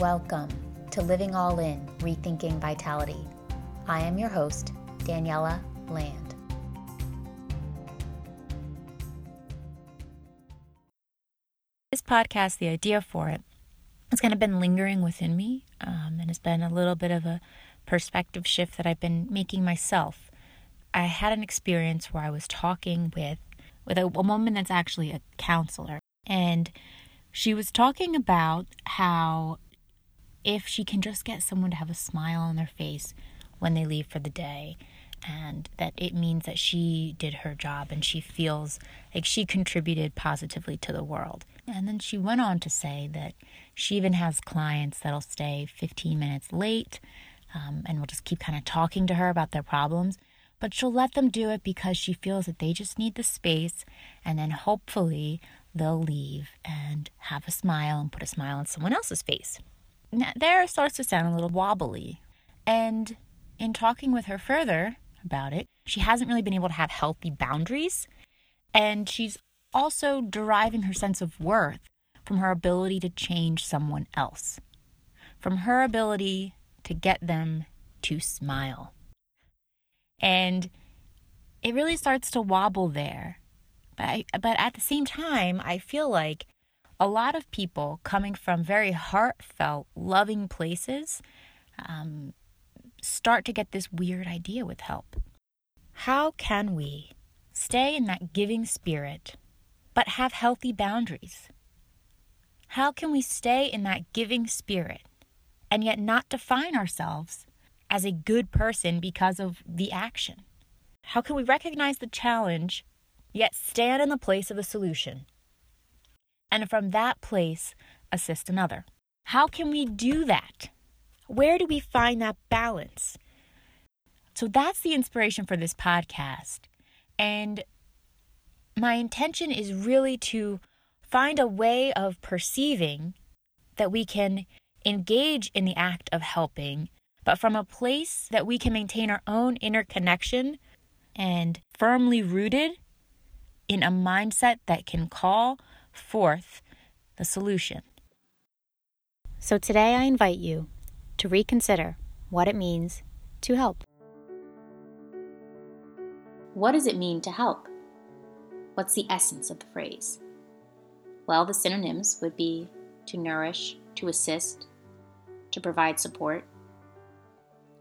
Welcome to Living All In Rethinking Vitality. I am your host, Daniela Land. This podcast, the idea for it, has kind of been lingering within me um, and has been a little bit of a perspective shift that I've been making myself. I had an experience where I was talking with with a, a woman that's actually a counselor, and she was talking about how if she can just get someone to have a smile on their face when they leave for the day, and that it means that she did her job and she feels like she contributed positively to the world. And then she went on to say that she even has clients that'll stay 15 minutes late um, and will just keep kind of talking to her about their problems. But she'll let them do it because she feels that they just need the space and then hopefully they'll leave and have a smile and put a smile on someone else's face. There starts to sound a little wobbly. And in talking with her further about it, she hasn't really been able to have healthy boundaries. And she's also deriving her sense of worth from her ability to change someone else, from her ability to get them to smile. And it really starts to wobble there. But, I, but at the same time, I feel like a lot of people coming from very heartfelt, loving places um, start to get this weird idea with help. How can we stay in that giving spirit but have healthy boundaries? How can we stay in that giving spirit and yet not define ourselves as a good person because of the action? How can we recognize the challenge yet stand in the place of the solution? And from that place, assist another. How can we do that? Where do we find that balance? So that's the inspiration for this podcast. And my intention is really to find a way of perceiving that we can engage in the act of helping, but from a place that we can maintain our own inner connection and firmly rooted in a mindset that can call forth the solution. So today I invite you to reconsider what it means to help. What does it mean to help? What's the essence of the phrase? Well, the synonyms would be to nourish, to assist, to provide support.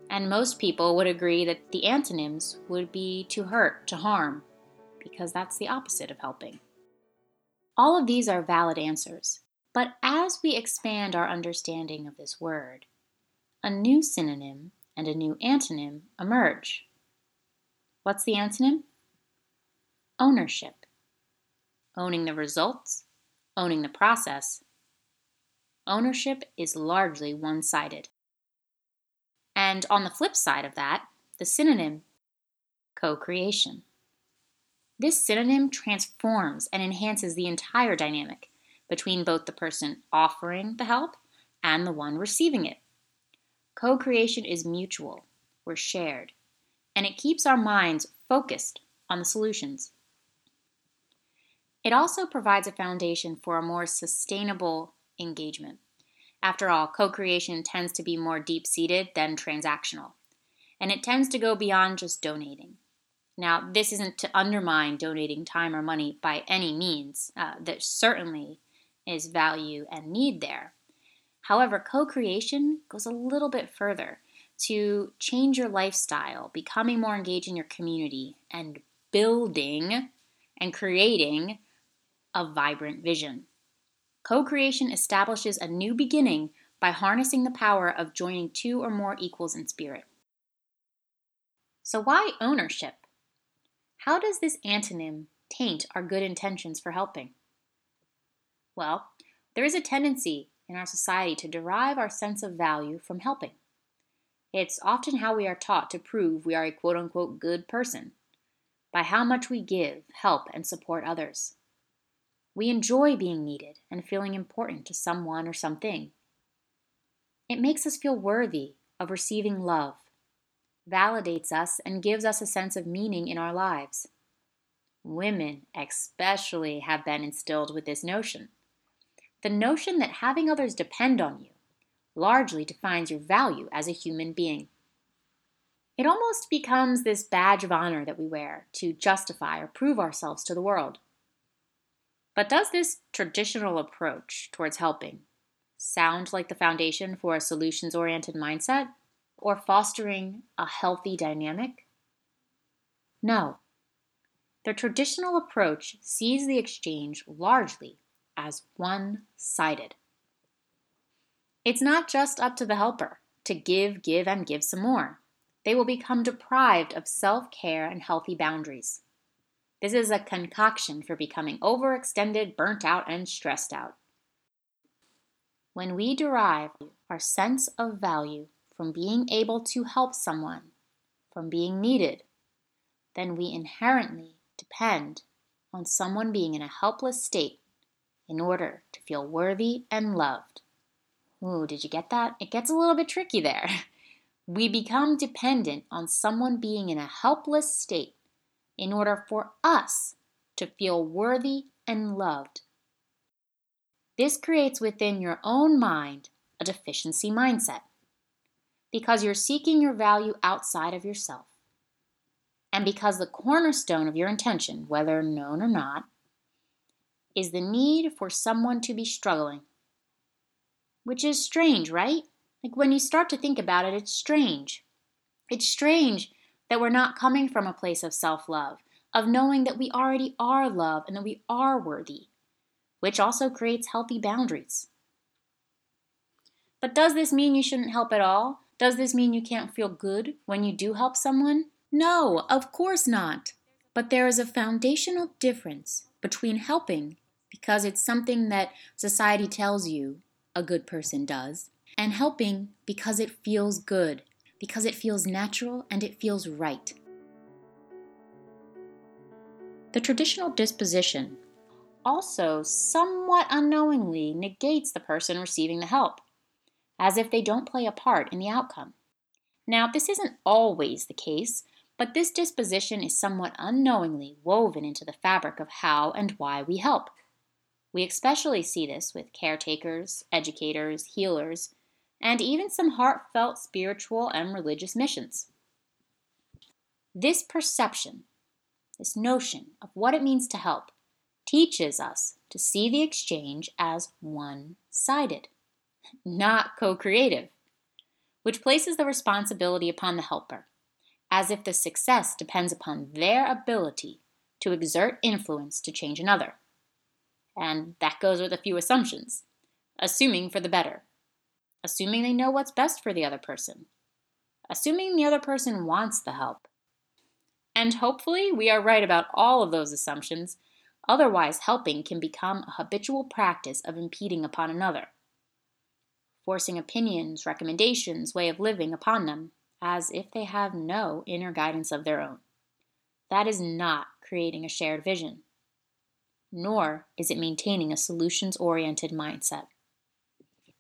And most people would agree that the antonyms would be to hurt, to harm, because that's the opposite of helping. All of these are valid answers, but as we expand our understanding of this word, a new synonym and a new antonym emerge. What's the antonym? Ownership. Owning the results, owning the process. Ownership is largely one sided. And on the flip side of that, the synonym, co creation. This synonym transforms and enhances the entire dynamic between both the person offering the help and the one receiving it. Co creation is mutual, we're shared, and it keeps our minds focused on the solutions. It also provides a foundation for a more sustainable engagement. After all, co creation tends to be more deep seated than transactional, and it tends to go beyond just donating. Now, this isn't to undermine donating time or money by any means. Uh, there certainly is value and need there. However, co creation goes a little bit further to change your lifestyle, becoming more engaged in your community, and building and creating a vibrant vision. Co creation establishes a new beginning by harnessing the power of joining two or more equals in spirit. So, why ownership? How does this antonym taint our good intentions for helping? Well, there is a tendency in our society to derive our sense of value from helping. It's often how we are taught to prove we are a quote unquote good person by how much we give, help, and support others. We enjoy being needed and feeling important to someone or something. It makes us feel worthy of receiving love, validates us, and gives us a sense of meaning in our lives. Women, especially, have been instilled with this notion the notion that having others depend on you, largely defines your value as a human being. It almost becomes this badge of honor that we wear to justify or prove ourselves to the world. But does this traditional approach towards helping sound like the foundation for a solutions oriented mindset or fostering a healthy dynamic? No. The traditional approach sees the exchange largely as one sided. It's not just up to the helper to give, give, and give some more. They will become deprived of self care and healthy boundaries. This is a concoction for becoming overextended, burnt out, and stressed out. When we derive our sense of value from being able to help someone, from being needed, then we inherently depend on someone being in a helpless state in order to feel worthy and loved. Ooh, did you get that? It gets a little bit tricky there. We become dependent on someone being in a helpless state in order for us to feel worthy and loved. This creates within your own mind a deficiency mindset because you're seeking your value outside of yourself. And because the cornerstone of your intention, whether known or not, is the need for someone to be struggling. Which is strange, right? Like when you start to think about it, it's strange. It's strange that we're not coming from a place of self love, of knowing that we already are love and that we are worthy, which also creates healthy boundaries. But does this mean you shouldn't help at all? Does this mean you can't feel good when you do help someone? No, of course not. But there is a foundational difference between helping because it's something that society tells you a good person does, and helping because it feels good, because it feels natural and it feels right. The traditional disposition also somewhat unknowingly negates the person receiving the help, as if they don't play a part in the outcome. Now, this isn't always the case, but this disposition is somewhat unknowingly woven into the fabric of how and why we help. We especially see this with caretakers, educators, healers, and even some heartfelt spiritual and religious missions. This perception, this notion of what it means to help, teaches us to see the exchange as one sided, not co creative, which places the responsibility upon the helper as if the success depends upon their ability to exert influence to change another. And that goes with a few assumptions. Assuming for the better, assuming they know what's best for the other person, assuming the other person wants the help. And hopefully, we are right about all of those assumptions. Otherwise, helping can become a habitual practice of impeding upon another, forcing opinions, recommendations, way of living upon them, as if they have no inner guidance of their own. That is not creating a shared vision, nor is it maintaining a solutions oriented mindset.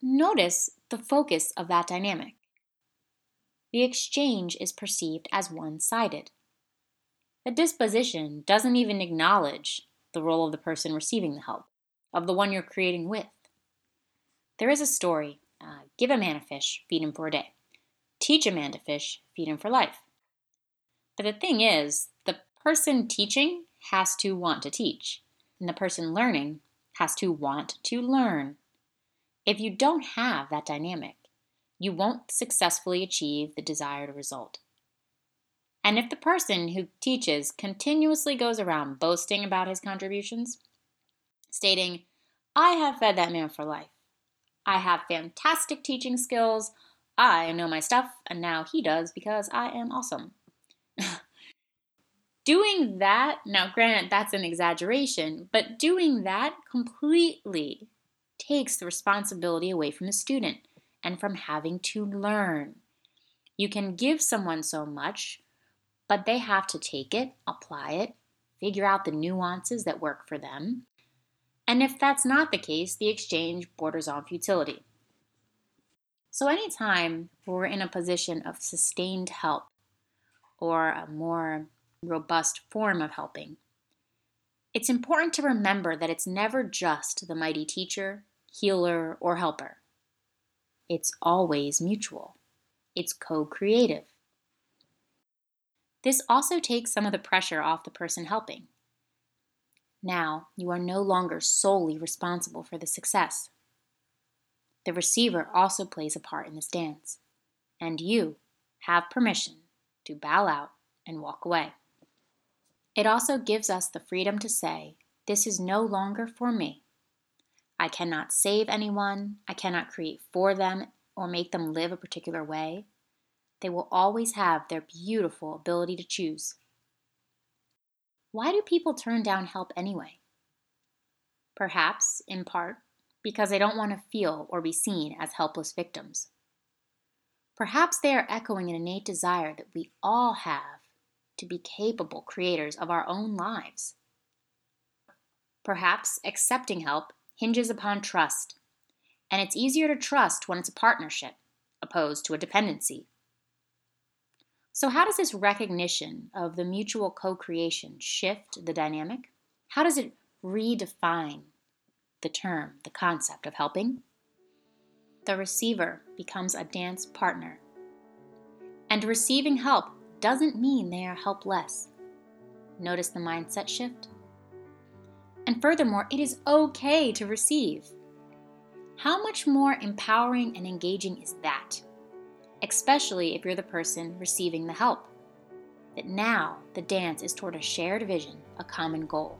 Notice the focus of that dynamic. The exchange is perceived as one sided. The disposition doesn't even acknowledge the role of the person receiving the help, of the one you're creating with. There is a story give a man a fish, feed him for a day. Teach a man to fish, feed him for life. But the thing is, the person teaching has to want to teach, and the person learning has to want to learn. If you don't have that dynamic, you won't successfully achieve the desired result. And if the person who teaches continuously goes around boasting about his contributions, stating, I have fed that man for life. I have fantastic teaching skills. I know my stuff, and now he does because I am awesome. doing that, now granted, that's an exaggeration, but doing that completely takes the responsibility away from the student and from having to learn. You can give someone so much, but they have to take it, apply it, figure out the nuances that work for them. And if that's not the case, the exchange borders on futility. So, anytime we're in a position of sustained help or a more robust form of helping, it's important to remember that it's never just the mighty teacher, healer, or helper. it's always mutual. It's co creative. This also takes some of the pressure off the person helping. Now, you are no longer solely responsible for the success. The receiver also plays a part in this dance, and you have permission to bow out and walk away. It also gives us the freedom to say, This is no longer for me. I cannot save anyone, I cannot create for them or make them live a particular way. They will always have their beautiful ability to choose. Why do people turn down help anyway? Perhaps, in part, because they don't want to feel or be seen as helpless victims. Perhaps they are echoing an innate desire that we all have to be capable creators of our own lives. Perhaps accepting help hinges upon trust, and it's easier to trust when it's a partnership opposed to a dependency. So, how does this recognition of the mutual co creation shift the dynamic? How does it redefine the term, the concept of helping? The receiver becomes a dance partner. And receiving help doesn't mean they are helpless. Notice the mindset shift? And furthermore, it is okay to receive. How much more empowering and engaging is that? Especially if you're the person receiving the help. That now the dance is toward a shared vision, a common goal.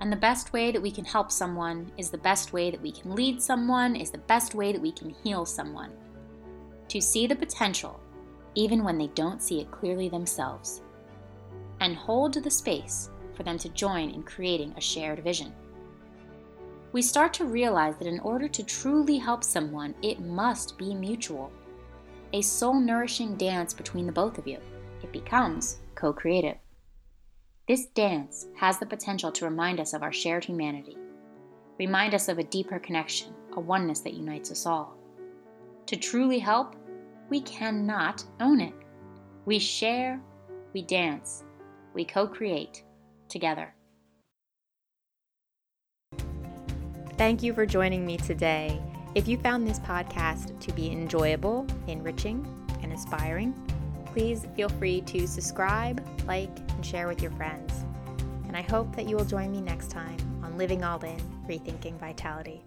And the best way that we can help someone is the best way that we can lead someone, is the best way that we can heal someone. To see the potential, even when they don't see it clearly themselves. And hold the space for them to join in creating a shared vision. We start to realize that in order to truly help someone, it must be mutual. A soul nourishing dance between the both of you. It becomes co creative. This dance has the potential to remind us of our shared humanity, remind us of a deeper connection, a oneness that unites us all. To truly help, we cannot own it. We share, we dance, we co create together. Thank you for joining me today. If you found this podcast to be enjoyable, enriching, and inspiring, please feel free to subscribe, like, and share with your friends. And I hope that you will join me next time on Living All In Rethinking Vitality.